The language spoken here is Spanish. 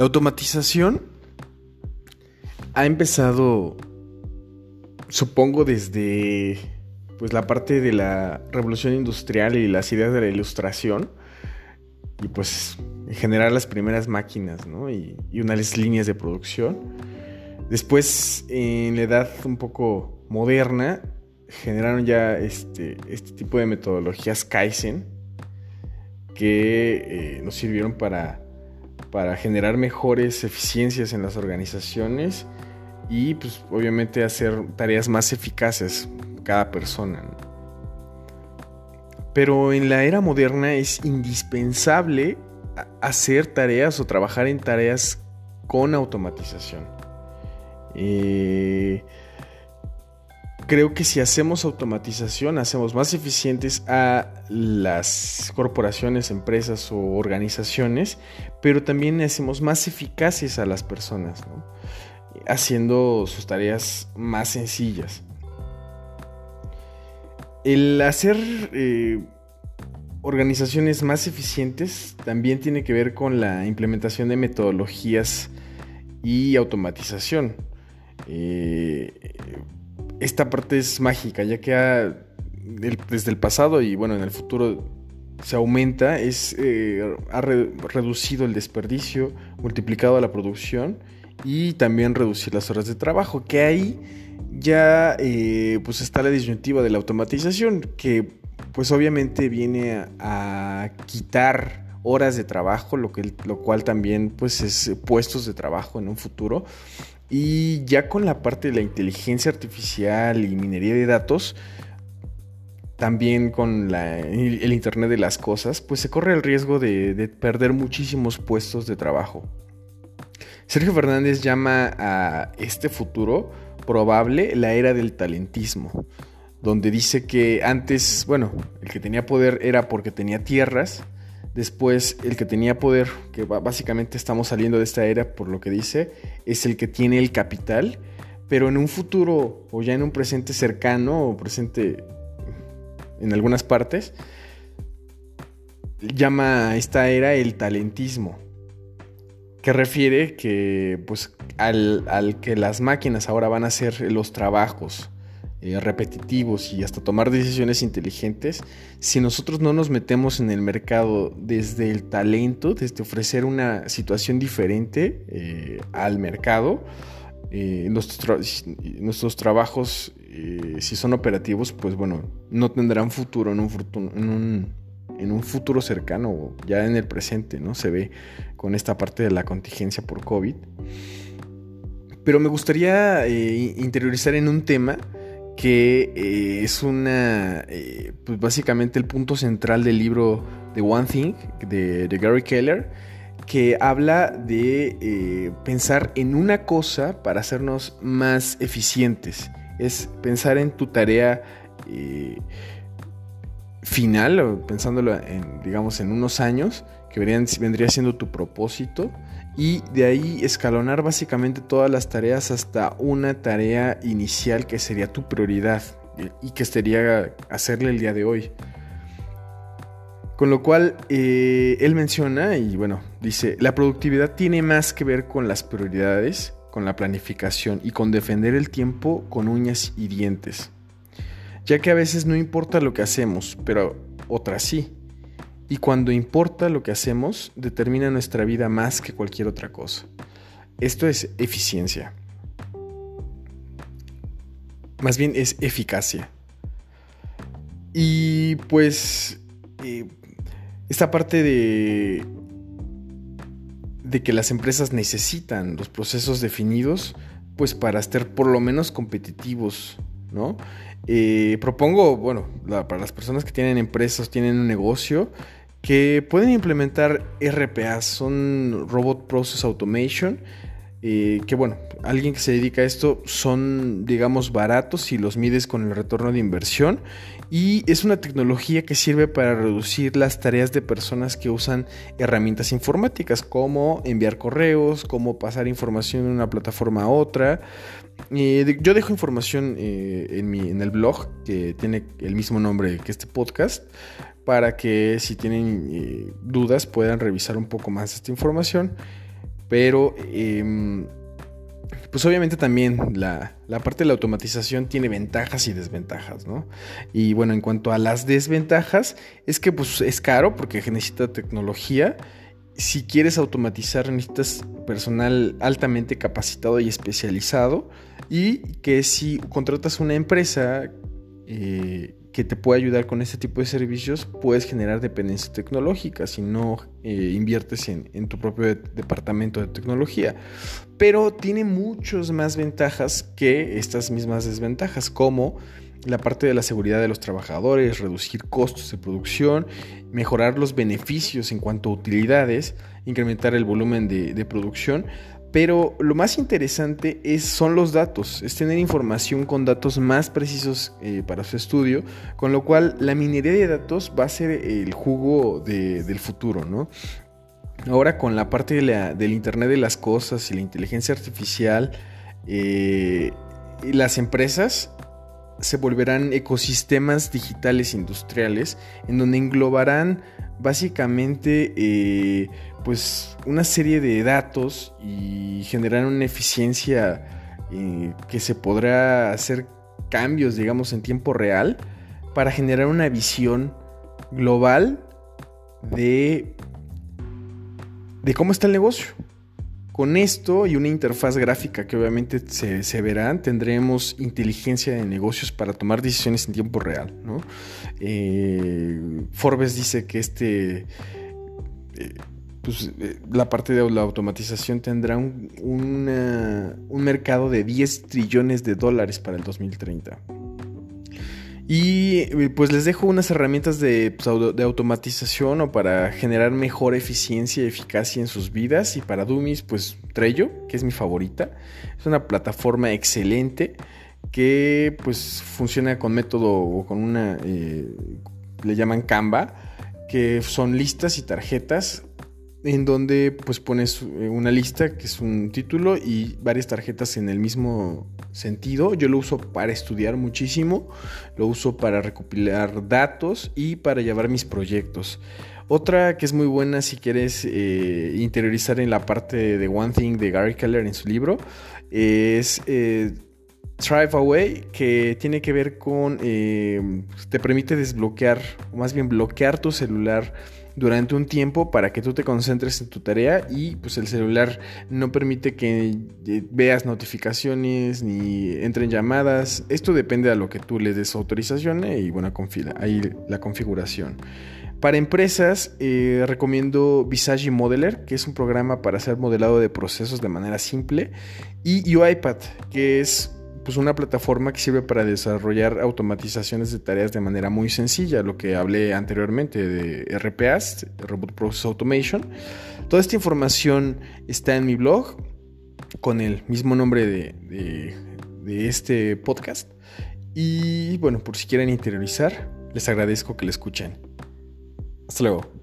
La automatización ha empezado, supongo, desde pues, la parte de la revolución industrial y las ideas de la ilustración. Y pues generar las primeras máquinas ¿no? y, y unas líneas de producción. Después, en la edad un poco moderna, generaron ya este, este tipo de metodologías Kaizen que eh, nos sirvieron para, para generar mejores eficiencias en las organizaciones y pues obviamente hacer tareas más eficaces cada persona. Pero en la era moderna es indispensable hacer tareas o trabajar en tareas con automatización. Eh, creo que si hacemos automatización, hacemos más eficientes a las corporaciones, empresas o organizaciones, pero también hacemos más eficaces a las personas, haciendo sus tareas más sencillas. El hacer eh, organizaciones más eficientes también tiene que ver con la implementación de metodologías y automatización. Eh, esta parte es mágica, ya que desde el pasado y bueno, en el futuro se aumenta, es, eh, ha reducido el desperdicio, multiplicado la producción y también reducir las horas de trabajo, que ahí ya eh, pues está la disyuntiva de la automatización, que pues obviamente viene a, quitar horas de trabajo, lo, que, lo cual también pues es puestos de trabajo en un futuro y ya con la parte de la inteligencia artificial y minería de datos, también con el Internet de las Cosas, pues se corre el riesgo de, perder muchísimos puestos de trabajo. Sergio Fernández llama a este futuro probable la era del talentismo, donde dice que antes, bueno, el que tenía poder era porque tenía tierras, Después, el que tenía poder, que básicamente estamos saliendo de esta era por lo que dice, es el que tiene el capital, pero en un futuro o ya en un presente cercano o presente en algunas partes, llama a esta era el talentismo, que refiere que pues al, al que las máquinas ahora van a hacer los trabajos eh, repetitivos y hasta tomar decisiones inteligentes, si nosotros no nos metemos en el mercado desde el talento, desde ofrecer una situación diferente eh, al mercado, eh, nuestros, trabajos, si son operativos, pues bueno, no tendrán futuro en un, en un, en un futuro cercano, ya en el presente, ¿no? Se ve con esta parte de la contingencia por COVID. Pero me gustaría interiorizar en un tema que eh, es una, eh, pues básicamente el punto central del libro The One Thing de, Gary Keller, que habla de eh, pensar en una cosa para hacernos más eficientes. Es pensar en tu tarea final, pensándolo en, digamos, en unos años, que vendría siendo tu propósito y de ahí escalonar básicamente todas las tareas hasta una tarea inicial que sería tu prioridad y que sería hacerle el día de hoy. Con lo cual, eh, él menciona, y bueno, dice, la productividad tiene más que ver con las prioridades, con la planificación y con defender el tiempo con uñas y dientes. Ya que a veces no importa lo que hacemos, pero otras sí. Y cuando importa lo que hacemos, determina nuestra vida más que cualquier otra cosa. Esto es eficiencia. Más bien es eficacia. Y pues eh, esta parte de, de que las empresas necesitan los procesos definidos, pues para estar por lo menos competitivos, ¿no? Eh, propongo, bueno, para las personas que tienen empresas, tienen un negocio, que pueden implementar RPA, son Robot Process Automation, eh, que bueno, alguien que se dedica a esto son, digamos, baratos si los mides con el retorno de inversión y es una tecnología que sirve para reducir las tareas de personas que usan herramientas informáticas como enviar correos, como pasar información de una plataforma a otra. Eh, yo dejo información eh, en, mi, en el blog que tiene el mismo nombre que este podcast para que si tienen dudas puedan revisar un poco más esta información. Pero em, pues obviamente también la, parte de la automatización tiene ventajas y desventajas, ¿no? Y bueno, en cuanto a las desventajas, es que pues es caro porque necesita tecnología. Si quieres automatizar necesitas personal altamente capacitado y especializado y que si contratas una empresa eh, que te puede ayudar con este tipo de servicios, puedes generar dependencia tecnológica si no eh, inviertes en, tu propio departamento de tecnología. Pero tiene muchas más ventajas que estas mismas desventajas, como la parte de la seguridad de los trabajadores, reducir costos de producción, mejorar los beneficios en cuanto a utilidades, incrementar el volumen de producción, pero lo más interesante es, son los datos, es tener información con datos más precisos eh, para su estudio, con lo cual la minería de datos va a ser el jugo del futuro, ¿no? Ahora con la parte del Internet de las Cosas y la inteligencia artificial, eh, las empresas se volverán ecosistemas digitales industriales en donde englobarán básicamente eh, pues una serie de datos y generar una eficiencia eh, que se podrá hacer cambios digamos en tiempo real para generar una visión global de de cómo está el negocio con esto y una interfaz gráfica que obviamente se, verán, tendremos inteligencia de negocios para tomar decisiones en tiempo real. Eh, Forbes dice que este, eh, pues, eh, la parte de la automatización tendrá un, un mercado de 10 trillones de dólares para el 2030. Y eh, pues les dejo unas herramientas de, pues, de, automatización o para generar mejor eficiencia y eficacia en sus vidas. Y para Dummies, pues Trello, que es mi favorita. Es una plataforma excelente que pues funciona con método o con una, eh, le llaman Canva, que son listas y tarjetas en donde pues pones eh, una lista que es un título y varias tarjetas en el mismo sentido. Yo lo uso para estudiar muchísimo, lo uso para recopilar datos y para llevar mis proyectos. Otra que es muy buena si quieres eh, interiorizar en la parte de One Thing de Gary Keller en su libro es eh, Thrive Away, que tiene que ver con, te permite desbloquear, o más bien bloquear tu celular durante un tiempo para que tú te concentres en tu tarea y pues el celular no permite que eh, veas notificaciones ni entren llamadas. Esto depende a lo que tú le des autorización eh, y bueno, ahí la configuración. Para empresas eh, recomiendo Visage Modeler, que es un programa para hacer modelado de procesos de manera simple, y UiPath, que es pues una plataforma que sirve para desarrollar automatizaciones de tareas de manera muy sencilla, lo que hablé anteriormente de RPAs, Robot Process Automation. Toda esta información está en mi blog con el mismo nombre de, de este podcast. Y bueno, por si quieren interiorizar, les agradezco que lo escuchen. Hasta luego.